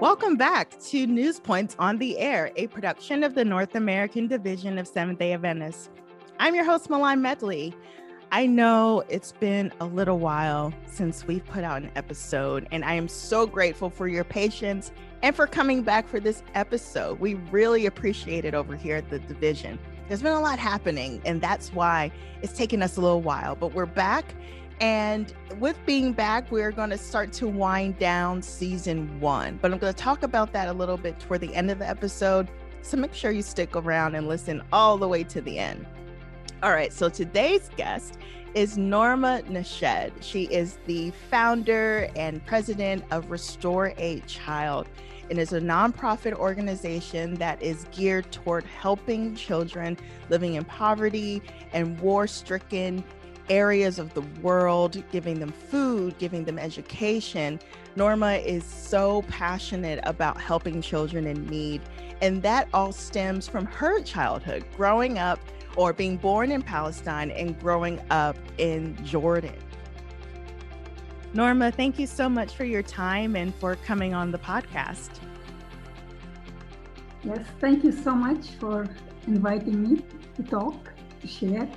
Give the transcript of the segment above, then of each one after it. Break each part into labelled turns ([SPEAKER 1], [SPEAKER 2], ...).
[SPEAKER 1] Welcome back to News Points on the Air, a production of the North American Division of Seventh day Adventists. I'm your host, Mylon Medley. I know it's been a little while since we've put out an episode, and I am so grateful for your patience and for coming back for this episode. We really appreciate it over here at the division. There's been a lot happening, and that's why it's taken us a little while, but we're back and with being back, we're going to start to wind down season one. But I'm going to talk about that a little bit toward the end of the episode. So make sure you stick around and listen all the way to the end. All right, so today's guest is Norma Nashed. She is the founder and president of Restore a Child. And a nonprofit organization that is geared toward helping children living in poverty and war stricken areas of the world, giving them food, giving them education. Norma is so passionate about helping children in need. And that all stems from her childhood, growing up or being born in Palestine and growing up in Jordan. Norma, thank you so much for your time and for coming on the podcast.
[SPEAKER 2] Yes, thank you so much for inviting me to talk, to share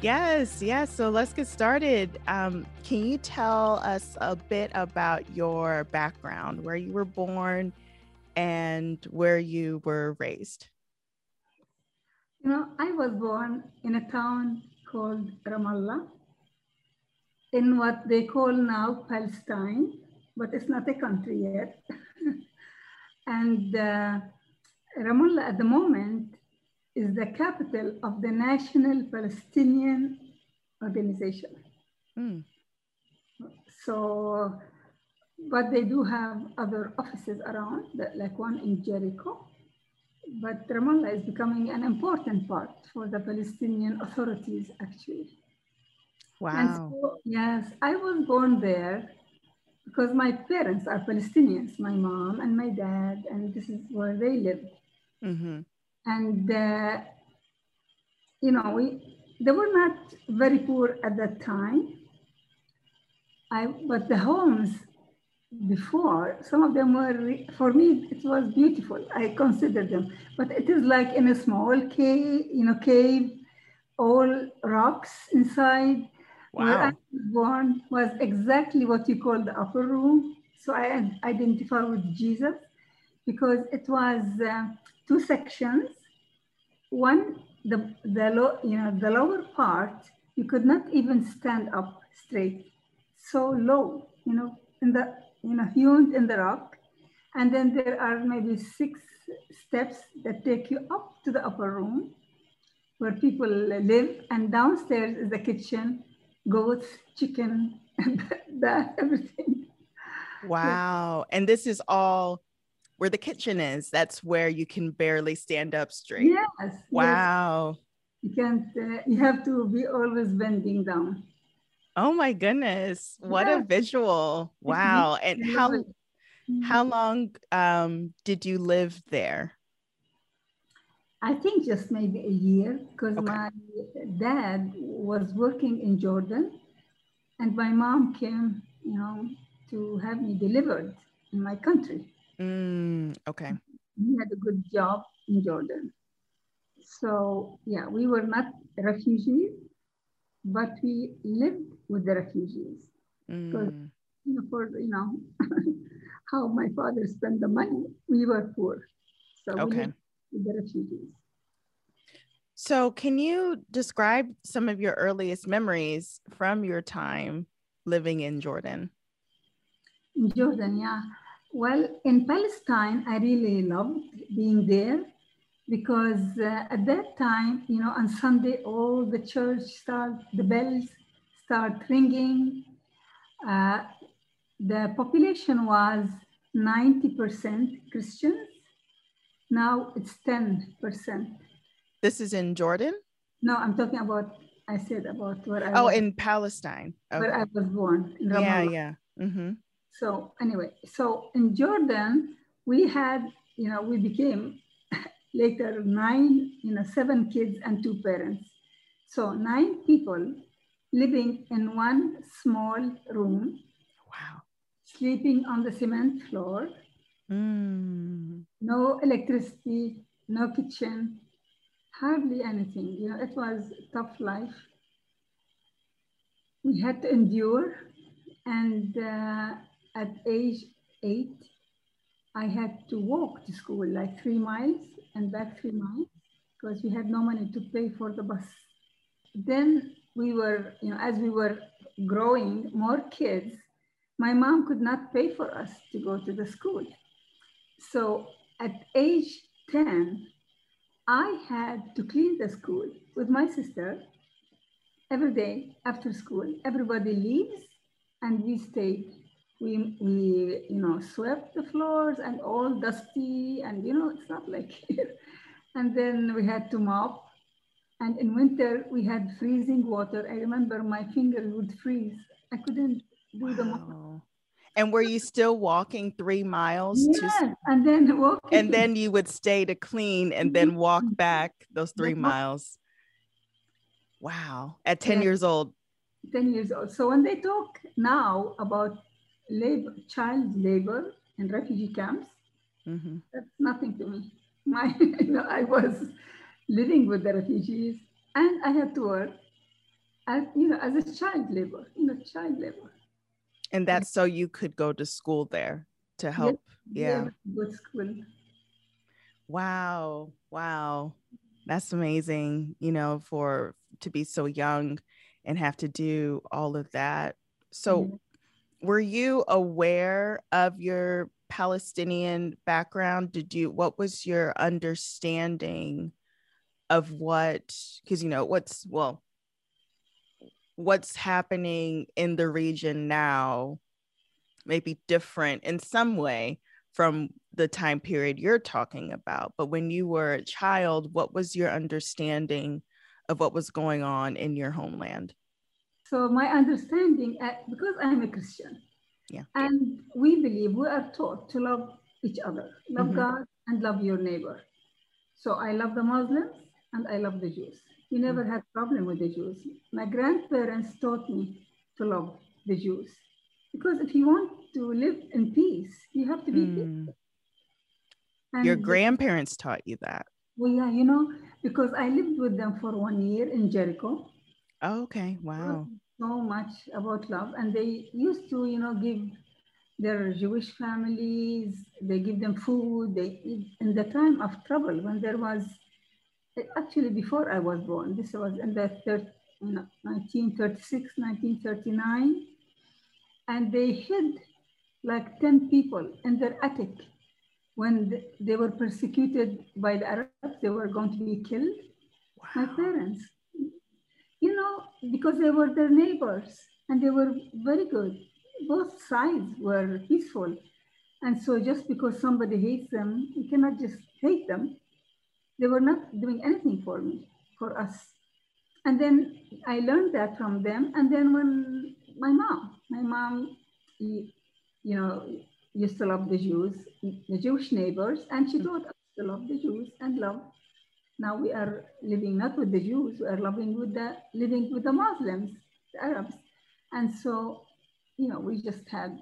[SPEAKER 1] yes, yes. So let's get started. Um, can you tell us a bit about your background, where you were born, and where you were raised?
[SPEAKER 2] You know, I was born in a town called Ramallah, in what they call now Palestine, but it's not a country yet. and uh, Ramallah at the moment is the capital of the National Palestinian Organization. Mm. So, but they do have other offices around, like one in Jericho. But Ramallah is becoming an important part for the Palestinian authorities, actually.
[SPEAKER 1] Wow.
[SPEAKER 2] So, yes, I was born there because my parents are Palestinians, my mom and my dad, and this is where they live. Mm-hmm and uh, you know we they were not very poor at that time. I, but the homes before some of them were for me it was beautiful. I considered them. But it is like in a small cave you know cave all rocks inside.
[SPEAKER 1] Wow. where i
[SPEAKER 2] was born was exactly what you call the upper room. So i identify with jesus because it was uh, two sections. One, the, the, low, you know, the lower part, you could not even stand up straight. So low, you know, in the, you know, hewn in the rock. And then there are maybe six steps that take you up to the upper room where people live. And downstairs is the kitchen, goats, chicken, that, everything.
[SPEAKER 1] Wow. And this is all where the kitchen is. That's where you can barely stand up straight.
[SPEAKER 2] Yes.
[SPEAKER 1] Wow.
[SPEAKER 2] Yes. You can't, uh, you have to be always bending down.
[SPEAKER 1] Oh my goodness. What yes. a visual. Wow. And how mm-hmm. how long um did you live there?
[SPEAKER 2] I think just maybe a year because okay. my dad was working in Jordan and my mom came, you know, to have me delivered in my country.
[SPEAKER 1] Mm, okay.
[SPEAKER 2] We had a good job in Jordan. So yeah, we were not refugees, but we lived with the refugees. Because mm. you know, for you know how my father spent the money, we were poor. So okay. we lived with the refugees.
[SPEAKER 1] So can you describe some of your earliest memories from your time living in Jordan?
[SPEAKER 2] In Jordan, yeah. Well, in Palestine, I really loved being there because uh, at that time, you know, on Sunday, all the church start, the bells start ringing. Uh, the population was 90% Christians. Now it's 10%.
[SPEAKER 1] This is in Jordan?
[SPEAKER 2] No, I'm talking about, I said about where I
[SPEAKER 1] Oh, was, in Palestine.
[SPEAKER 2] Okay. Where I was born.
[SPEAKER 1] yeah, yeah. Mm-hmm.
[SPEAKER 2] So anyway, so in Jordan, we had, you know, we became later nine, you know, seven kids and two parents. So nine people living in one small room.
[SPEAKER 1] Wow.
[SPEAKER 2] Sleeping on the cement floor. Mm. No electricity, no kitchen, hardly anything. You know, it was tough life. We had to endure, and uh, at age eight, I had to walk to school like three miles and back three miles because we had no money to pay for the bus. Then we were, you know, as we were growing, more kids, my mom could not pay for us to go to the school. So at age 10, I had to clean the school with my sister every day after school. Everybody leaves and we stayed. We, we, you know, swept the floors and all dusty and, you know, it's not like here. And then we had to mop. And in winter, we had freezing water. I remember my fingers would freeze. I couldn't do wow. the mop.
[SPEAKER 1] And were you still walking three miles?
[SPEAKER 2] Yes, to... and then walking.
[SPEAKER 1] And then you would stay to clean and then walk back those three miles. Wow. At 10 years old.
[SPEAKER 2] 10 years old. So when they talk now about labor, child labor in refugee camps, mm-hmm. that's nothing to me. My, you know, I was living with the refugees and I had to work as, you know, as a child labor, you know, child labor.
[SPEAKER 1] And that's so you could go to school there to help. Yes,
[SPEAKER 2] yeah. Good school.
[SPEAKER 1] Wow. Wow. That's amazing, you know, for to be so young and have to do all of that. So mm-hmm. Were you aware of your Palestinian background? Did you what was your understanding of what because you know what's well what's happening in the region now may be different in some way from the time period you're talking about. But when you were a child, what was your understanding of what was going on in your homeland?
[SPEAKER 2] So, my understanding, uh, because I'm a Christian, yeah. and we believe we are taught to love each other, love mm-hmm. God and love your neighbor. So, I love the Muslims and I love the Jews. We never mm-hmm. had problem with the Jews. My grandparents taught me to love the Jews because if you want to live in peace, you have to be mm. peaceful.
[SPEAKER 1] Your grandparents taught you that.
[SPEAKER 2] Well, yeah, you know, because I lived with them for one year in Jericho.
[SPEAKER 1] Oh, okay. Wow.
[SPEAKER 2] So much about love. And they used to, you know, give their Jewish families, they give them food. They in the time of trouble when there was actually before I was born, this was in the 1936, 1939, and they hid like 10 people in their attic when they were persecuted by the Arabs, they were going to be killed. Wow. My parents, because they were their neighbors and they were very good. Both sides were peaceful. And so just because somebody hates them, you cannot just hate them. They were not doing anything for me, for us. And then I learned that from them. And then when my mom, my mom, you know, used to love the Jews, the Jewish neighbors, and she mm. taught us to love the Jews and love. Now we are living not with the Jews, we are living with the living with the Muslims, the Arabs. And so, you know, we just had,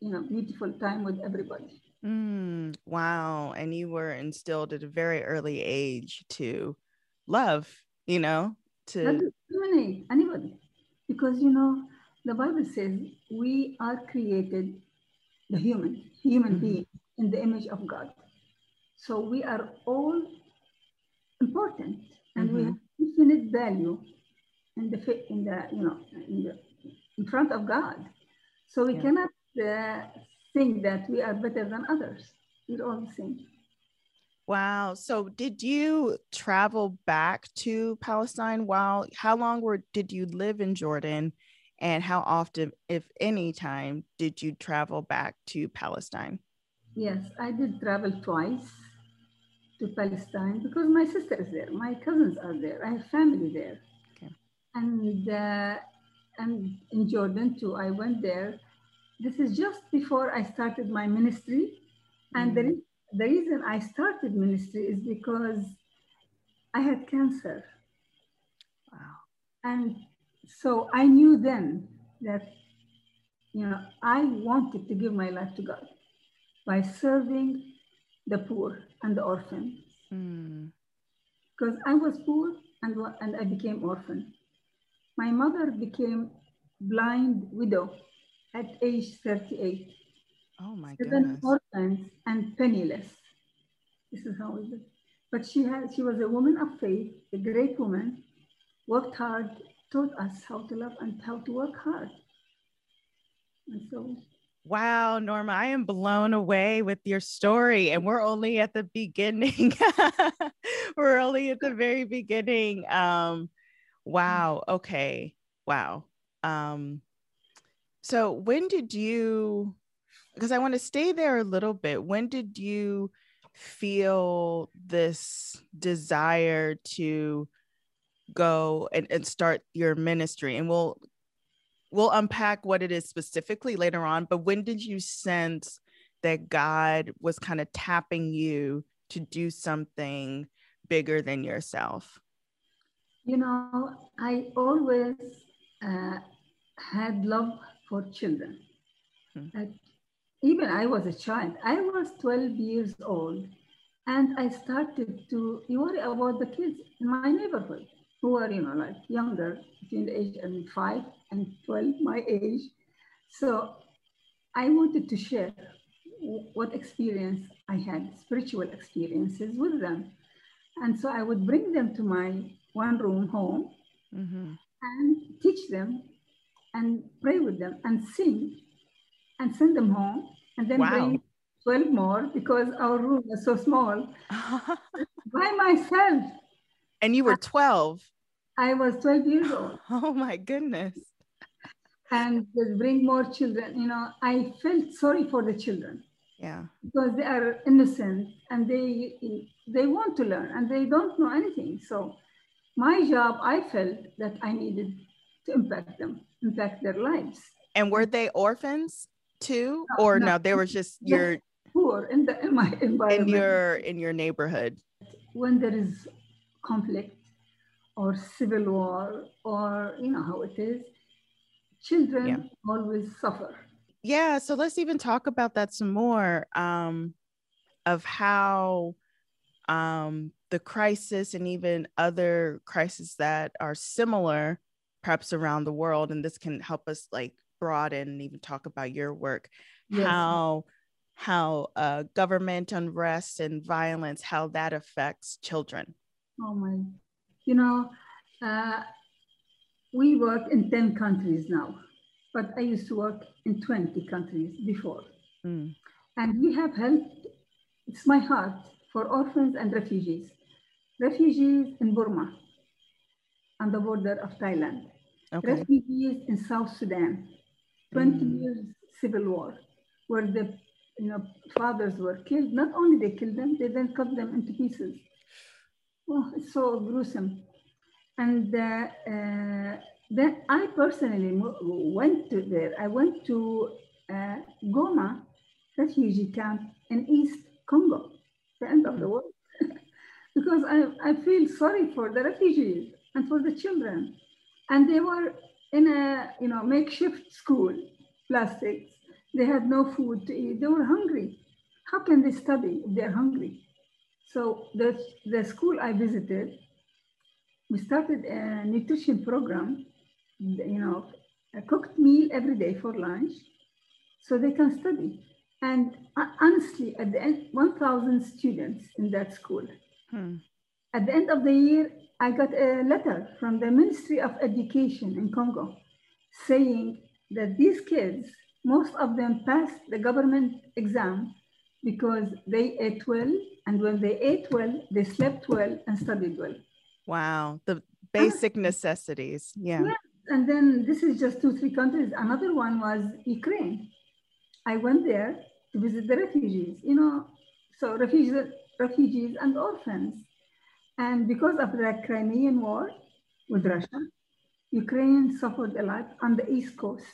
[SPEAKER 2] you know, beautiful time with everybody.
[SPEAKER 1] Mm, wow. And you were instilled at a very early age to love, you know, to
[SPEAKER 2] not discriminate anybody. Because you know, the Bible says we are created the human, human mm-hmm. being in the image of God. So we are all important and mm-hmm. we have infinite value in the in the you know in the in front of God. So we yeah. cannot uh, think that we are better than others. We're all the same.
[SPEAKER 1] Wow. So did you travel back to Palestine while how long were did you live in Jordan and how often, if any time, did you travel back to Palestine?
[SPEAKER 2] Yes, I did travel twice to Palestine because my sister is there, my cousins are there, I have family there. Okay. And, uh, and in Jordan too, I went there. This is just before I started my ministry. And mm-hmm. the, the reason I started ministry is because I had cancer. Wow. And so I knew then that, you know, I wanted to give my life to God. by serving the poor and the orphans.
[SPEAKER 1] Mm.
[SPEAKER 2] Because I was poor and, and I became orphan. My mother became blind widow at age 38.
[SPEAKER 1] Oh my
[SPEAKER 2] Seven
[SPEAKER 1] goodness.
[SPEAKER 2] orphans and penniless. This is how it is. But she had she was a woman of faith, a great woman, worked hard, taught us how to love and how to work hard. And so
[SPEAKER 1] Wow, Norma, I am blown away with your story. And we're only at the beginning. we're only at the very beginning. Um, wow. Okay. Wow. Um, so when did you because I want to stay there a little bit. When did you feel this desire to go and, and start your ministry? And we'll we'll unpack what it is specifically later on, but when did you sense that God was kind of tapping you to do something bigger than yourself?
[SPEAKER 2] You know, I always uh, had love for children. Hmm. even I was a child. I was 12 years old, and I started to worry about the kids in my neighborhood who are, you know, like younger, between the age of five and 12, my age. So I wanted to share what experience I had, spiritual experiences with them. And so I would bring them to my one room home mm-hmm. and teach them and pray with them and sing and send them home and then wow. bring 12 more because our room was so small by myself.
[SPEAKER 1] And you were 12.
[SPEAKER 2] I was 12 years old.
[SPEAKER 1] Oh my goodness.
[SPEAKER 2] And bring more children. You know, I felt sorry for the children.
[SPEAKER 1] Yeah.
[SPEAKER 2] Because they are innocent and they they want to learn and they don't know anything. So my job, I felt that I needed to impact them, impact their lives.
[SPEAKER 1] And were they orphans too? No, or no, no, they were just your
[SPEAKER 2] poor in the in my environment.
[SPEAKER 1] In your in your neighborhood.
[SPEAKER 2] When there is conflict or civil war or you know how it is children yeah. always suffer
[SPEAKER 1] yeah so let's even talk about that some more um, of how um, the crisis and even other crises that are similar perhaps around the world and this can help us like broaden and even talk about your work yes. how how uh, government unrest and violence how that affects children
[SPEAKER 2] oh my you know, uh, we work in 10 countries now, but I used to work in 20 countries before. Mm. And we have helped, it's my heart, for orphans and refugees. Refugees in Burma, on the border of Thailand. Okay. Refugees in South Sudan, 20 mm. years civil war, where the you know, fathers were killed. Not only they killed them, they then cut them into pieces. Oh, it's so gruesome. And uh, uh, then I personally went to there. I went to uh, Goma refugee camp in East Congo, the end of the hmm. world, because I, I feel sorry for the refugees and for the children. And they were in a you know makeshift school, plastics. They had no food to eat. They were hungry. How can they study if they're hungry? So the, the school I visited, we started a nutrition program, you know, a cooked meal every day for lunch so they can study. And uh, honestly, at the end, 1,000 students in that school. Hmm. At the end of the year, I got a letter from the Ministry of Education in Congo saying that these kids, most of them passed the government exam because they ate well and when they ate well, they slept well and studied well.
[SPEAKER 1] Wow. The ah. basic necessities. Yeah. yeah.
[SPEAKER 2] And then this is just two, three countries. Another one was Ukraine. I went there to visit the refugees, you know, so refugees, refugees and orphans. And because of the Crimean war with Russia, Ukraine suffered a lot on the East Coast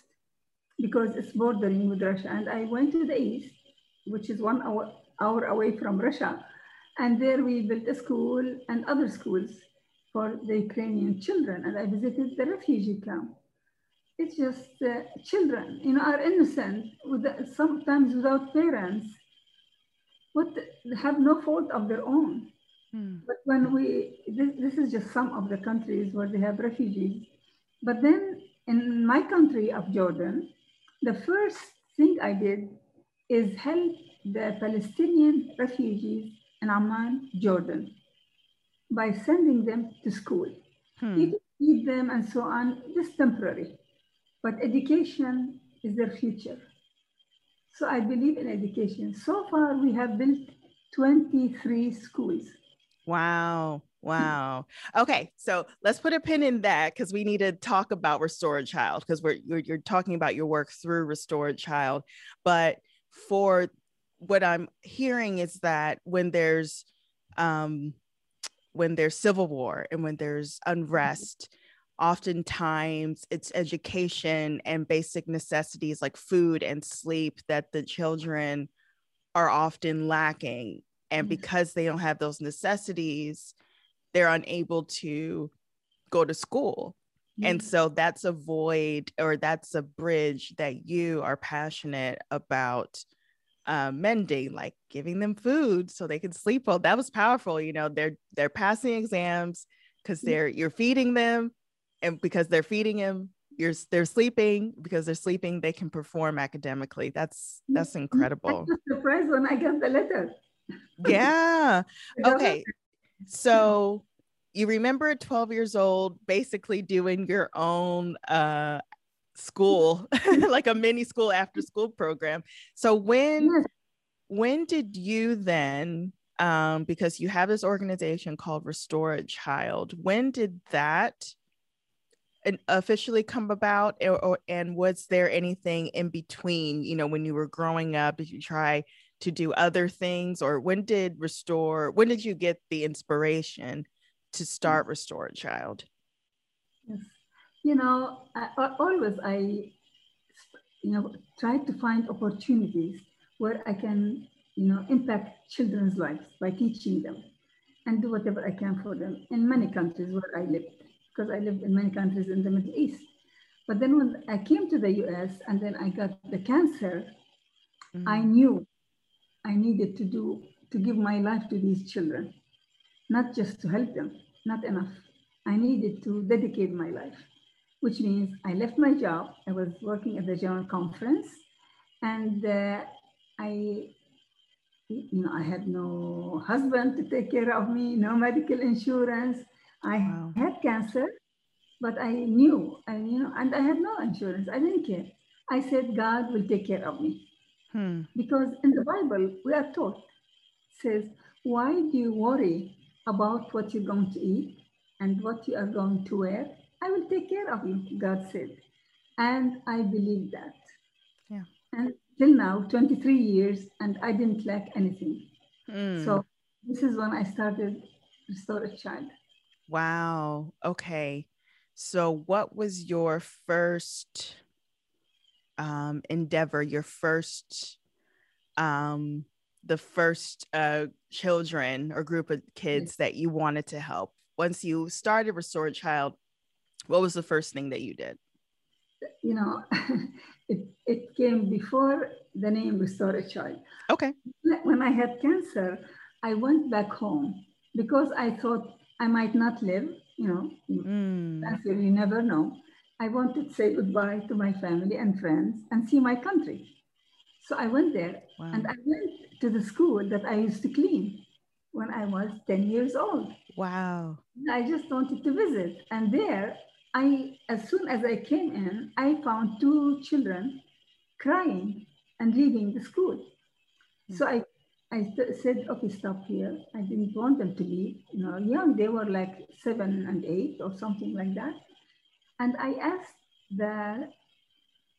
[SPEAKER 2] because it's bordering with Russia. And I went to the East, which is one hour hour away from Russia. And there we built a school and other schools for the Ukrainian children. And I visited the refugee camp. It's just uh, children, you know, are innocent, with sometimes without parents. what have no fault of their own.
[SPEAKER 1] Hmm.
[SPEAKER 2] But when we, this, this is just some of the countries where they have refugees. But then in my country of Jordan, the first thing I did is help the Palestinian refugees in Amman, Jordan, by sending them to school.
[SPEAKER 1] Hmm.
[SPEAKER 2] You can feed them and so on, just temporary. But education is their future. So I believe in education. So far, we have built 23 schools.
[SPEAKER 1] Wow. Wow. Okay, so let's put a pin in that because we need to talk about Restore a Child because we're you're, you're talking about your work through Restore a Child, but for what I'm hearing is that when there's um when there's civil war and when there's unrest, oftentimes it's education and basic necessities like food and sleep that the children are often lacking. And because they don't have those necessities, they're unable to go to school. And so that's a void or that's a bridge that you are passionate about uh, mending, like giving them food so they can sleep well. That was powerful. You know, they're they're passing exams because they're you're feeding them, and because they're feeding them, you're they're sleeping because they're sleeping. They can perform academically. That's
[SPEAKER 2] Yeah.
[SPEAKER 1] that's
[SPEAKER 2] I
[SPEAKER 1] incredible.
[SPEAKER 2] was surprised when I got the letter.
[SPEAKER 1] Yeah. Okay. So you remember at 12 years old, basically doing your own uh, school, like a mini school after school program. So when
[SPEAKER 2] Yes.
[SPEAKER 1] when did you then um, because you have this organization called Restore a Child, when did that officially come about or, or and was there anything in between you know when you were growing up did you try to do other things or when did restore when did you get the inspiration to start restore a child
[SPEAKER 2] Yes. You know, I, I- always I, you know, try to find opportunities where I can, you know, impact children's lives by teaching them and do whatever I can for them in many countries where I lived, because I lived in many countries in the Middle East. But then when I came to the US and then I got the cancer, I
[SPEAKER 1] Mm,
[SPEAKER 2] knew I needed to do to give my life to these children, not just to help them, not enough. I needed to dedicate my life, which means I left my job. I was working at the General Conference, and uh, I, you know, I had no husband to take care of me, no medical insurance. I
[SPEAKER 1] Wow.
[SPEAKER 2] had cancer, but I knew, I, you know, and I had no insurance. I didn't care. I said, God will take care of me.
[SPEAKER 1] hmm,
[SPEAKER 2] Because in the Bible, we are taught, says, why do you worry about what you're going to eat and what you are going to wear? I will take care of you, God said. And I believe that.
[SPEAKER 1] Yeah.
[SPEAKER 2] And till now, 23 years, and I didn't lack anything.
[SPEAKER 1] hmm.
[SPEAKER 2] So this is when I started Restore a Child.
[SPEAKER 1] wow okay so what was your first um endeavor your first um the first uh children or group of kids that you wanted to help once you started restore a child what was the first thing that you did
[SPEAKER 2] You know, it, it came before the name Restore a Child.
[SPEAKER 1] okay
[SPEAKER 2] when I had cancer, I went back home because I thought I might not live, you know,
[SPEAKER 1] Mm,
[SPEAKER 2] cancer, you never know. I wanted to say goodbye to my family and friends and see my country. So I went there
[SPEAKER 1] wow.
[SPEAKER 2] and I went to the school that I used to clean when I was 10 years old.
[SPEAKER 1] wow
[SPEAKER 2] I just wanted to visit. And there, I, as soon as I came in, I found two children crying and leaving the school. Hmm. So I, I said, okay, stop here. I didn't want them to leave. You know, young, they were like seven and eight or something like that. And I asked the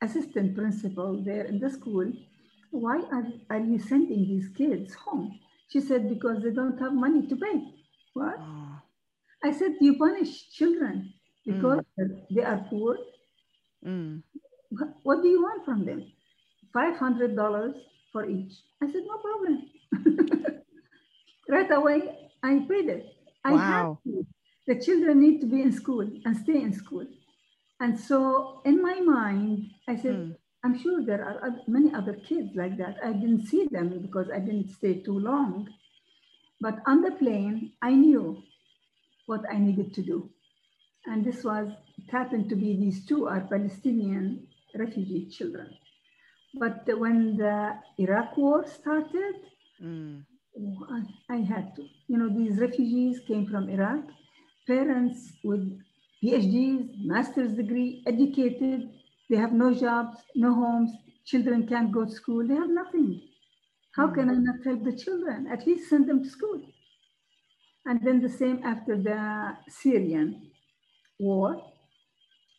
[SPEAKER 2] assistant principal there in the school, why are, are you sending these kids home? She said, because they don't have money to pay. What?
[SPEAKER 1] Oh,
[SPEAKER 2] I said, you punish children because they are poor.
[SPEAKER 1] mm,
[SPEAKER 2] What- do you want from them? $500 for each. I said, no problem. right away, I paid it. I have
[SPEAKER 1] Wow.
[SPEAKER 2] to. The children need to be in school and stay in school. And so in my mind, I said,
[SPEAKER 1] Mm.
[SPEAKER 2] I'm sure there are many other kids like that. I didn't see them because I didn't stay too long. But on the plane, I knew what I needed to do. And this was, it happened to be these two are Palestinian refugee children. But when the Iraq war started, mm. I, I had to. You know, these refugees came from Iraq, parents with PhDs, master's degree, educated, they have no jobs, no homes, children can't go to school, they have nothing. How can I not help the children? At least send them to school. And then the same after the Syrian war,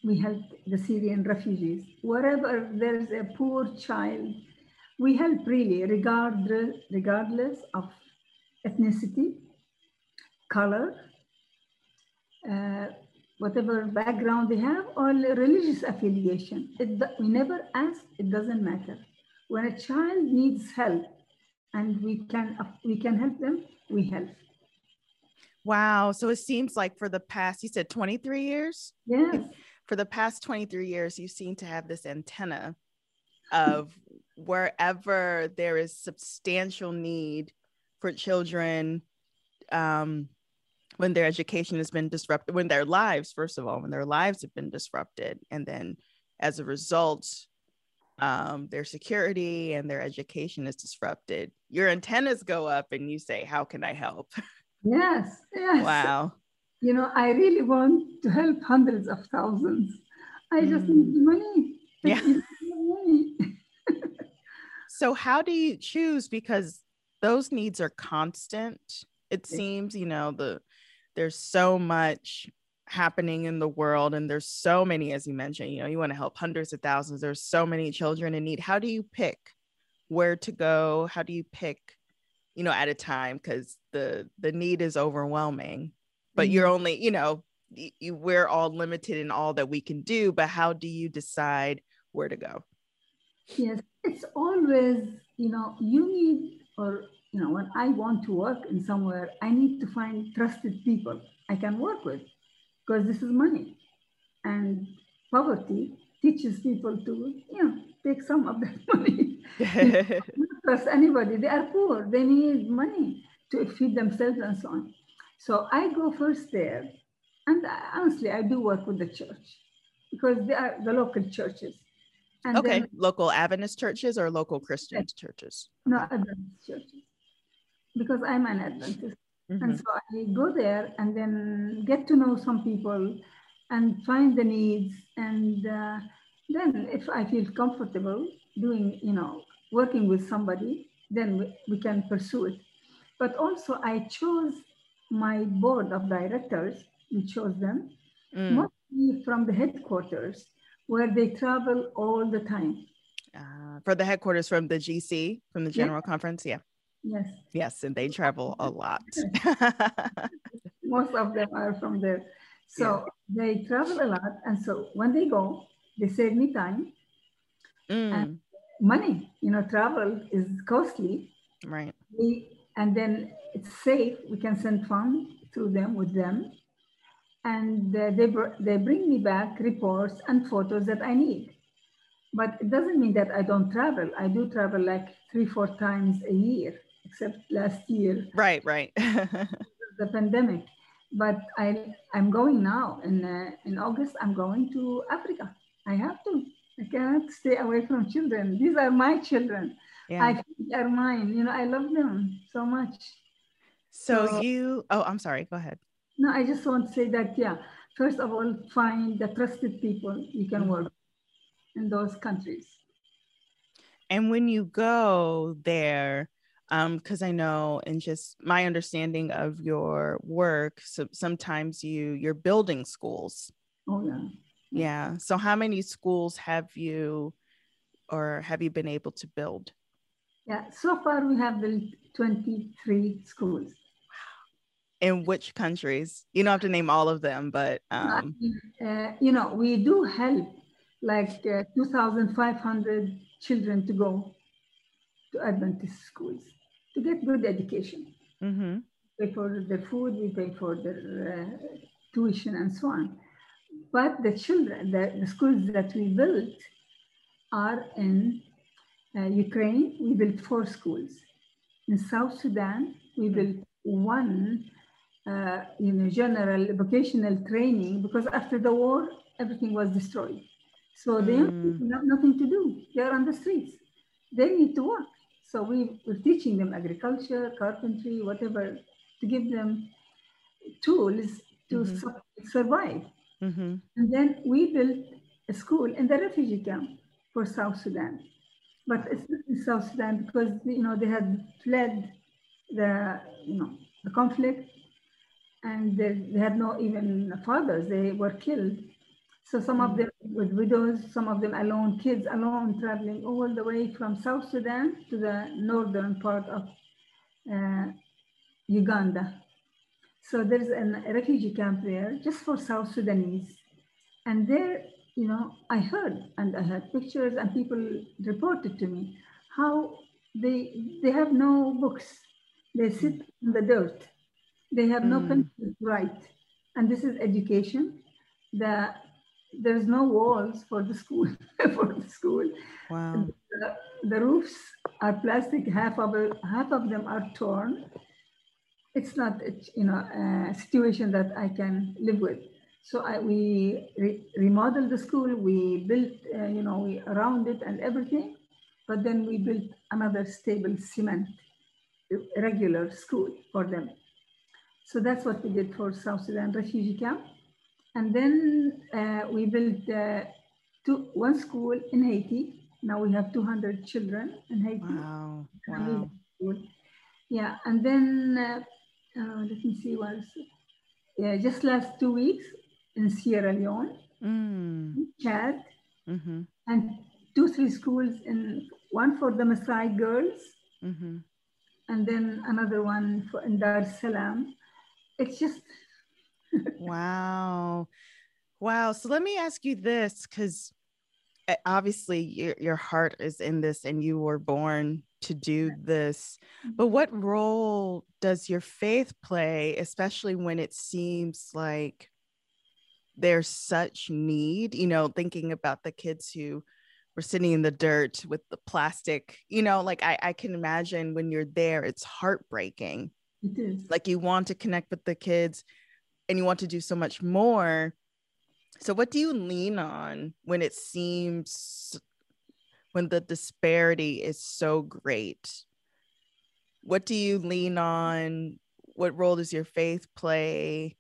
[SPEAKER 2] we help the Syrian refugees. Wherever there's a poor child, we help really, regardless, regardless of ethnicity, color, uh, whatever background they have, or religious affiliation. It, we never ask, it doesn't matter. When a child needs help and we can, we can help them, we help.
[SPEAKER 1] Wow. So it seems like for the past, you said 23 years?
[SPEAKER 2] Yes.
[SPEAKER 1] For the past 23 years, you seem to have this antenna of wherever there is substantial need for children um, when their education has been disrupted, when their lives, first of all, when their lives have been disrupted. And then as a result, um, their security and their education is disrupted. Your antennas go up and you say, How can I help?
[SPEAKER 2] Yes, yes.
[SPEAKER 1] Wow.
[SPEAKER 2] You know, I really want to help hundreds of thousands. I just mm. need money.
[SPEAKER 1] Yeah. money. so, how do you choose? Because those needs are constant. It seems, you know, the there's so much happening in the world and there's so many as you mentioned you know you want to help hundreds of thousands there's so many children in need how do you pick where to go how do you pick you know at a time because the the need is overwhelming but mm-hmm. you're only you know you, we're all limited in all that we can do but how do you decide where to go?
[SPEAKER 2] Yes it's always you know you need or you know when i want to work in somewhere i need to find trusted people i can work with because this is money. And poverty teaches people to you know take some of that money trust anybody. They are poor. They need money to feed themselves and so on. So I go first there. And honestly, I do work with the church because they are the local churches.
[SPEAKER 1] And okay, then, local Adventist churches or local Christian yes. churches?
[SPEAKER 2] No, Adventist churches. Because I'm an Adventist. Mm-hmm. And so I go there and then get to know some people and find the needs. And uh, then if I feel comfortable doing, you know, working with somebody, then we, we can pursue it. But also I chose my board of directors, we chose them, mm. mostly from the headquarters where they travel all the time.
[SPEAKER 1] Uh, for the headquarters from the GC, from the General Conference, yeah.
[SPEAKER 2] Yes.
[SPEAKER 1] Yes, and they travel a lot.
[SPEAKER 2] Most of them are from there. So yeah. they travel a lot. And so when they go, they save me time. Mm. And money. You know, travel is costly.
[SPEAKER 1] Right.
[SPEAKER 2] We, and then it's safe. We can send funds through them with them. And uh, they, br- they bring me back reports and photos that I need. But it doesn't mean that I don't travel. I do travel like three, four times a year, except last year.
[SPEAKER 1] Right, right.
[SPEAKER 2] the pandemic. But I, I'm going now. In, uh, in August, I'm going to Africa. I have to. I cannot stay away from children. These are my children. Yeah. I think are mine. You know, I love them so much.
[SPEAKER 1] So, so you, oh, I'm sorry. Go ahead.
[SPEAKER 2] No, I just want to say that, yeah, first of all, find the trusted people you can mm-hmm. work in those countries.
[SPEAKER 1] And when you go there, because um, I know, and just my understanding of your work, so sometimes you you're building schools.
[SPEAKER 2] Oh yeah.
[SPEAKER 1] Yeah. So how many schools have you or have you been able to build?
[SPEAKER 2] Yeah, so far we have built 23 schools. Wow.
[SPEAKER 1] In which countries? You don't have to name all of them, but um...
[SPEAKER 2] uh, you know, we do help like uh, 2,500 children to go to Adventist schools to get good education. Mm-hmm. Pay for their food, we pay for their uh, tuition and so on. But the children, the, the schools that we built, are in uh, Ukraine, we built four schools. In South Sudan, we
[SPEAKER 1] Hmm.
[SPEAKER 2] built one uh, you know, general vocational training because after the war, everything was destroyed. So they
[SPEAKER 1] Mm.
[SPEAKER 2] have nothing to do. They're on the streets. They need to work. So we, we're teaching them agriculture, carpentry, whatever, to give them tools to
[SPEAKER 1] Mhm.
[SPEAKER 2] su- survive.
[SPEAKER 1] Mm-hmm.
[SPEAKER 2] And then we built a school in the refugee camp for South Sudan. But it's in South Sudan because you know they had fled the you know the conflict and they, they had no even fathers, they were killed. So some of them with widows, some of them alone, kids alone traveling all the way from South Sudan to the northern part of uh, Uganda. So there's an, a refugee camp there just for South Sudanese. And there, you know, I heard and I had pictures and people reported to me how they they have no books. They sit in the dirt. They have no
[SPEAKER 1] Mm.
[SPEAKER 2] pencil to write. And this is education. The there's no walls for the school for the school.
[SPEAKER 1] Wow.
[SPEAKER 2] The, the roofs are plastic. Half of half of them are torn. It's not a, you know a situation that I can live with. So I, we re- remodeled the school. We built uh, you know we around it and everything, but then we built another stable cement regular school for them. So that's what we did for South Sudan refugee camp. And then uh, we built uh, two, one school in Haiti. Now we have 200 children in Haiti.
[SPEAKER 1] Wow. Wow.
[SPEAKER 2] Yeah, and then uh, let me see what else. Yeah, just last two weeks in Sierra Leone,
[SPEAKER 1] Mm.
[SPEAKER 2] Chad,
[SPEAKER 1] Mm-hmm.
[SPEAKER 2] and two, three schools in one for the Maasai girls,
[SPEAKER 1] Mm-hmm.
[SPEAKER 2] and then another one for in Dar es Salaam. It's just
[SPEAKER 1] Wow. Wow. So let me ask you this because Eh, obviously your, your heart is in this and you were born to do this. But mm-hmm. what role does your faith play, especially when it seems like there's such need? You know, thinking about the kids who were sitting in the dirt with the plastic, you know, like I, I can imagine when you're there, it's heartbreaking
[SPEAKER 2] it is.
[SPEAKER 1] like you want to connect with the kids and you want to do so much more so what do you lean on when it seems when the disparity is so great what do you lean on what role does your faith play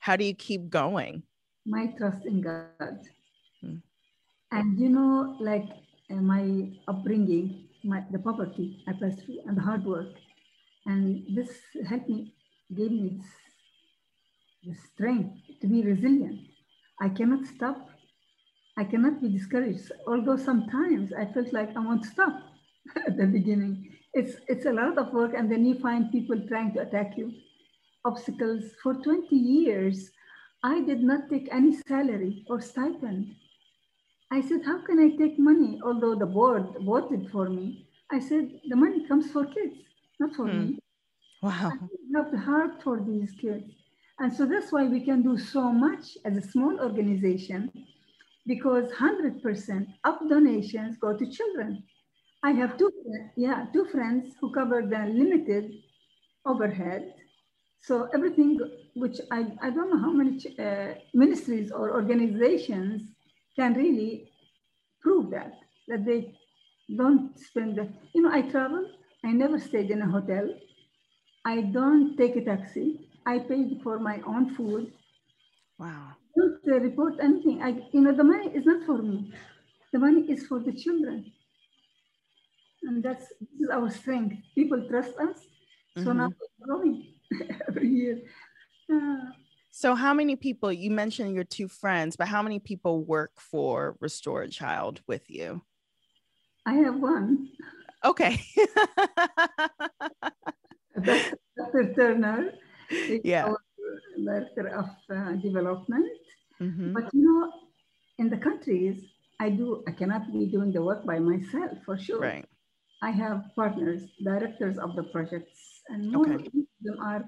[SPEAKER 1] how do you keep going
[SPEAKER 2] my trust in God.
[SPEAKER 1] Hmm.
[SPEAKER 2] And you know, like uh, my upbringing, my the poverty I passed through, and the hard work, and this helped me, gave me this, this strength to be resilient. I cannot stop. I cannot be discouraged. Although sometimes I felt like I want to stop at the beginning. It's it's a lot of work, and then you find people trying to attack you, obstacles. For 20 years, I did not take any salary or stipend. I said, How can I take money? Although the board voted for me, I said, The money comes for kids, not for
[SPEAKER 1] Hmm.
[SPEAKER 2] me.
[SPEAKER 1] wow
[SPEAKER 2] I have the heart for these kids. And so that's why we can do so much as a small organization because 100% of donations go to children. I have two, yeah, two friends who cover the limited overhead. So everything, which I, I don't know how many uh, ministries or organizations can really prove that, that they don't spend, the, you know, I travel, I never stayed in a hotel. I don't take a taxi. I paid for my own food.
[SPEAKER 1] wow
[SPEAKER 2] Don't report anything. I, you know, the money is not for me. The money is for the children. And that's this is our strength. People trust us. So now we're growing every year. Uh,
[SPEAKER 1] so how many people you mentioned your two friends but how many people work for restore a child with you
[SPEAKER 2] I have one,
[SPEAKER 1] okay
[SPEAKER 2] Dr. Turner,
[SPEAKER 1] Yeah.
[SPEAKER 2] our director of uh, development.
[SPEAKER 1] Mhm.
[SPEAKER 2] But you know, in the countries, I do, I cannot be doing the work by myself for sure.
[SPEAKER 1] right
[SPEAKER 2] I have partners, directors of the projects, and most
[SPEAKER 1] Okay.
[SPEAKER 2] of them are,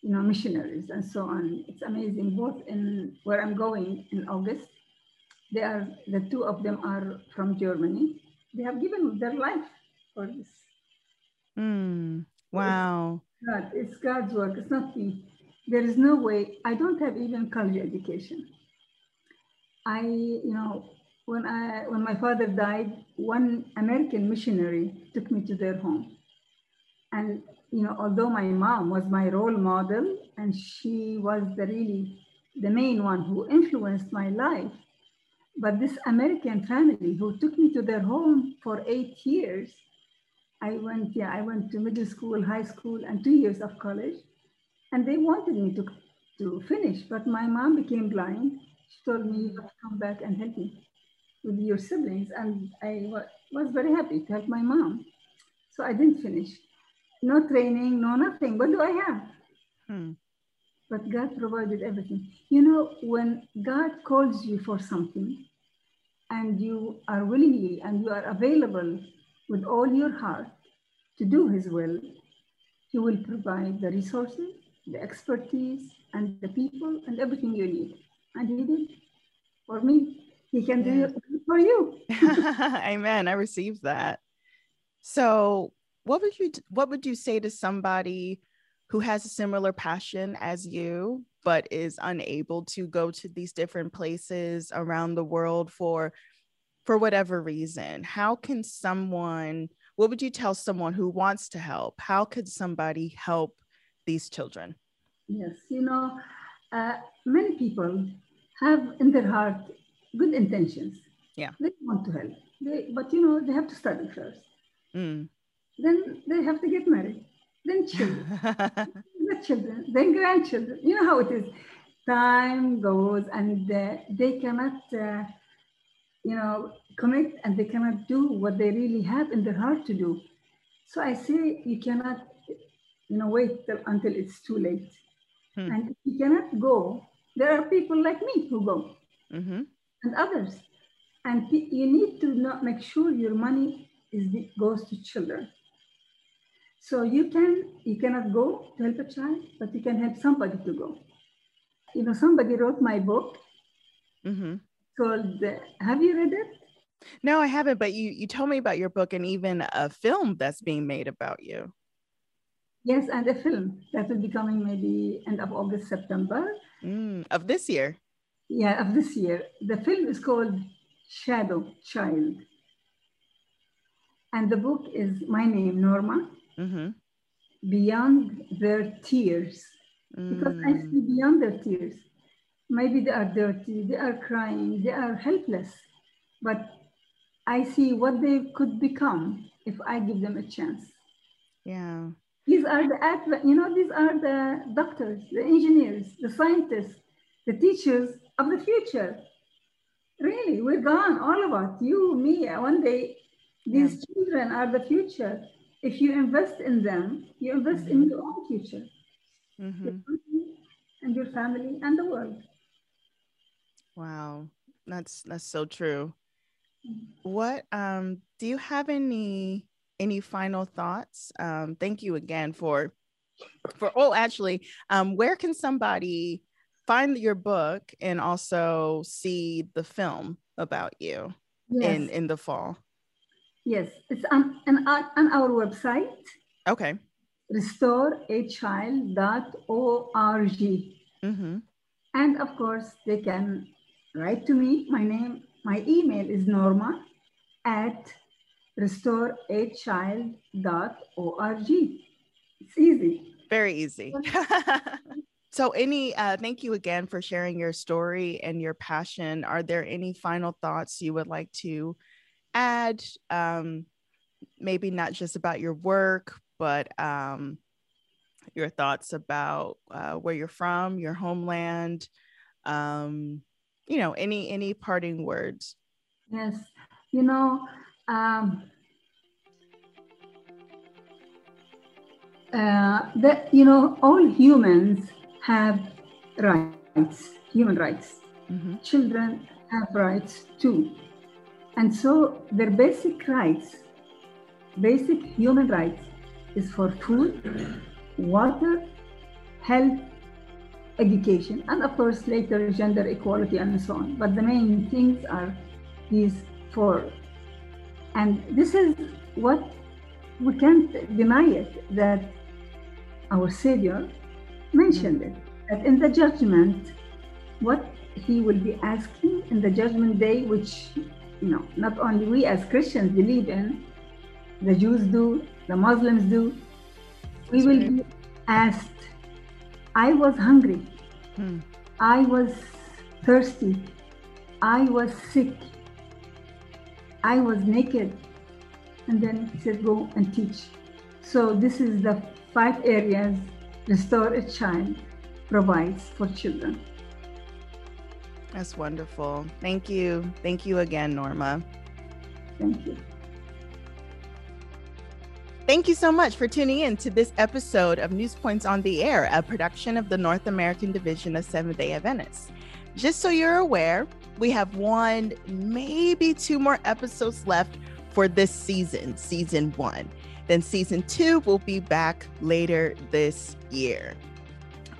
[SPEAKER 2] you know, missionaries and so on. It's amazing, both in where I'm going in August. They are the two of them are from Germany. They have given their life for this.
[SPEAKER 1] Mm, wow.
[SPEAKER 2] God, it's God's work. It's not me. There is no way. I don't have even college education. I, you know, when I when my father died, one American missionary took me to their home. And you know, although my mom was my role model and she was the really the main one who influenced my life, but this American family who took me to their home for eight years, I went, yeah, I went to middle school, high school, and two years of college. And they wanted me to, to finish, but my mom became blind. She told me, you have to come back and help me with your siblings. And I was very happy to help my mom. So I didn't finish. No training, no nothing. What do I have? Hmm but God provided everything. You know, when God calls you for something and you are willingly and you are available with all your heart to do His will, He will provide the resources, the expertise, and the people and everything you need. And He did for me. He can do it for you.
[SPEAKER 1] Amen. I received that. So, what would you what would you say to somebody who has a similar passion as you, but is unable to go to these different places around the world for for whatever reason how can someone what would you tell someone who wants to help? How could somebody help these children?
[SPEAKER 2] Yes you know uh, many people have in their heart good intentions.
[SPEAKER 1] Yeah.
[SPEAKER 2] They want to help. They, but you know they have to study first.
[SPEAKER 1] Mm.
[SPEAKER 2] then they have to get married. Then children, the children, then grandchildren. You know how it is. Time goes and uh, they cannot, uh, you know, commit and they cannot do what they really have in their heart to do. So I say you cannot, you know, wait till, until it's too late. Hmm. And if you cannot go, there are people like me who go
[SPEAKER 1] mm-hmm.
[SPEAKER 2] and others. And you need to not make sure your money is goes to children so you can you cannot go to help a child, but you can help somebody to go. You know, somebody wrote my book
[SPEAKER 1] mm-hmm.
[SPEAKER 2] Called. Have you read it?
[SPEAKER 1] No, I haven't. But you you told me about your book and even a film that's being made about you.
[SPEAKER 2] Yes, and a film that will be coming maybe end of August, September
[SPEAKER 1] mm, of this year.
[SPEAKER 2] Yeah, of this year. The film is called Shadow Child, and the book is my name, Norma
[SPEAKER 1] mm-hmm.
[SPEAKER 2] beyond their tears. Mm. Because I see beyond their tears. Maybe they are dirty, they are crying, they are helpless. But I see what they could become if I give them a chance.
[SPEAKER 1] Yeah.
[SPEAKER 2] These are the, you know, these are the doctors, the engineers, the scientists, the teachers of the future. Really, we're gone, all of us, you, me. One day, these yeah. children are the future if you invest in them, you invest mm-hmm. in your own future,
[SPEAKER 1] mm-hmm. your
[SPEAKER 2] and your family and the world.
[SPEAKER 1] Wow, that's that's so true. What um do you have any any final thoughts? Um, thank you again for for oh actually, um, where can somebody find your book and also see the film about you yes. in in the fall?
[SPEAKER 2] Yes, it's on, on, on our website.
[SPEAKER 1] Okay.
[SPEAKER 2] Restoreachild.org.
[SPEAKER 1] Mm-hmm.
[SPEAKER 2] And of course, they can write to me. My name, my email is norma at restoreachild.org. It's easy.
[SPEAKER 1] Very easy. so any uh, thank you again for sharing your story and your passion. Are there any final thoughts you would like to add um, maybe not just about your work, but um, your thoughts about uh, where you're from, your homeland, um, you know, any any parting words.
[SPEAKER 2] Yes, you know, um, uh, that you know, all humans have rights, human rights.
[SPEAKER 1] Mm-hmm.
[SPEAKER 2] Children have rights too. And so their basic rights, basic human rights, is for food, water, health, education, and of course later gender equality and so on. But the main things are these four. And this is what we can't deny it that our Savior mentioned it. That in the judgment, what he will be asking in the judgment day, which you know, not only we as Christians believe in, the Jews do, the Muslims do, we will be asked, I was hungry, hmm. I was thirsty, I was sick, I was naked. And then he said, Go and teach. So, this is the five areas Restore a Child provides for children.
[SPEAKER 1] That's wonderful. Thank you. Thank you again, Norma.
[SPEAKER 2] Thank you.
[SPEAKER 1] Thank you so much for tuning in to this episode of News Points on the Air, a production of the North American Division of Seventh day Adventists. Just so you're aware, we have one, maybe two more episodes left for this season, season one. Then season two will be back later this year.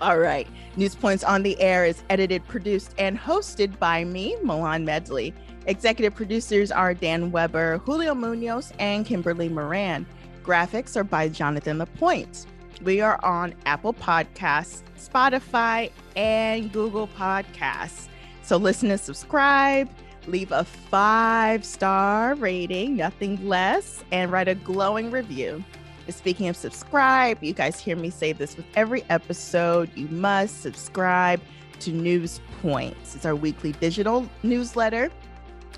[SPEAKER 1] All right. News Points on the Air is edited, produced, and hosted by me, Mylon Medley. Executive producers are Dan Weber, Julio Munoz, and Kimberly Maran. Graphics are by Jonathan Lapointe. We are on Apple Podcasts, Spotify, and Google Podcasts. So listen and subscribe, leave a five star rating, nothing less, and write a glowing review. Speaking of subscribe, you guys hear me say this with every episode. You must subscribe to News Points. It's our weekly digital newsletter.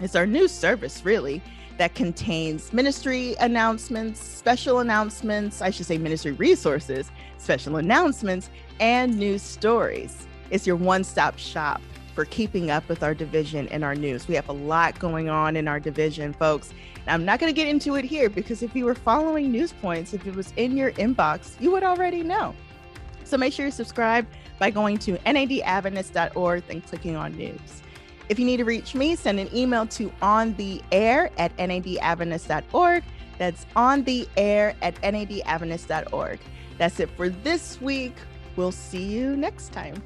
[SPEAKER 1] It's our news service, really, that contains ministry announcements, special announcements, I should say ministry resources, special announcements, and news stories. It's your one stop shop for keeping up with our division and our news. We have a lot going on in our division, folks. I'm not going to get into it here because if you were following news points, if it was in your inbox, you would already know. So make sure you subscribe by going to nadadventist.org and clicking on news. If you need to reach me, send an email to on the air at nadadventist.org. That's on the air at nadadventist.org. That's it for this week. We'll see you next time.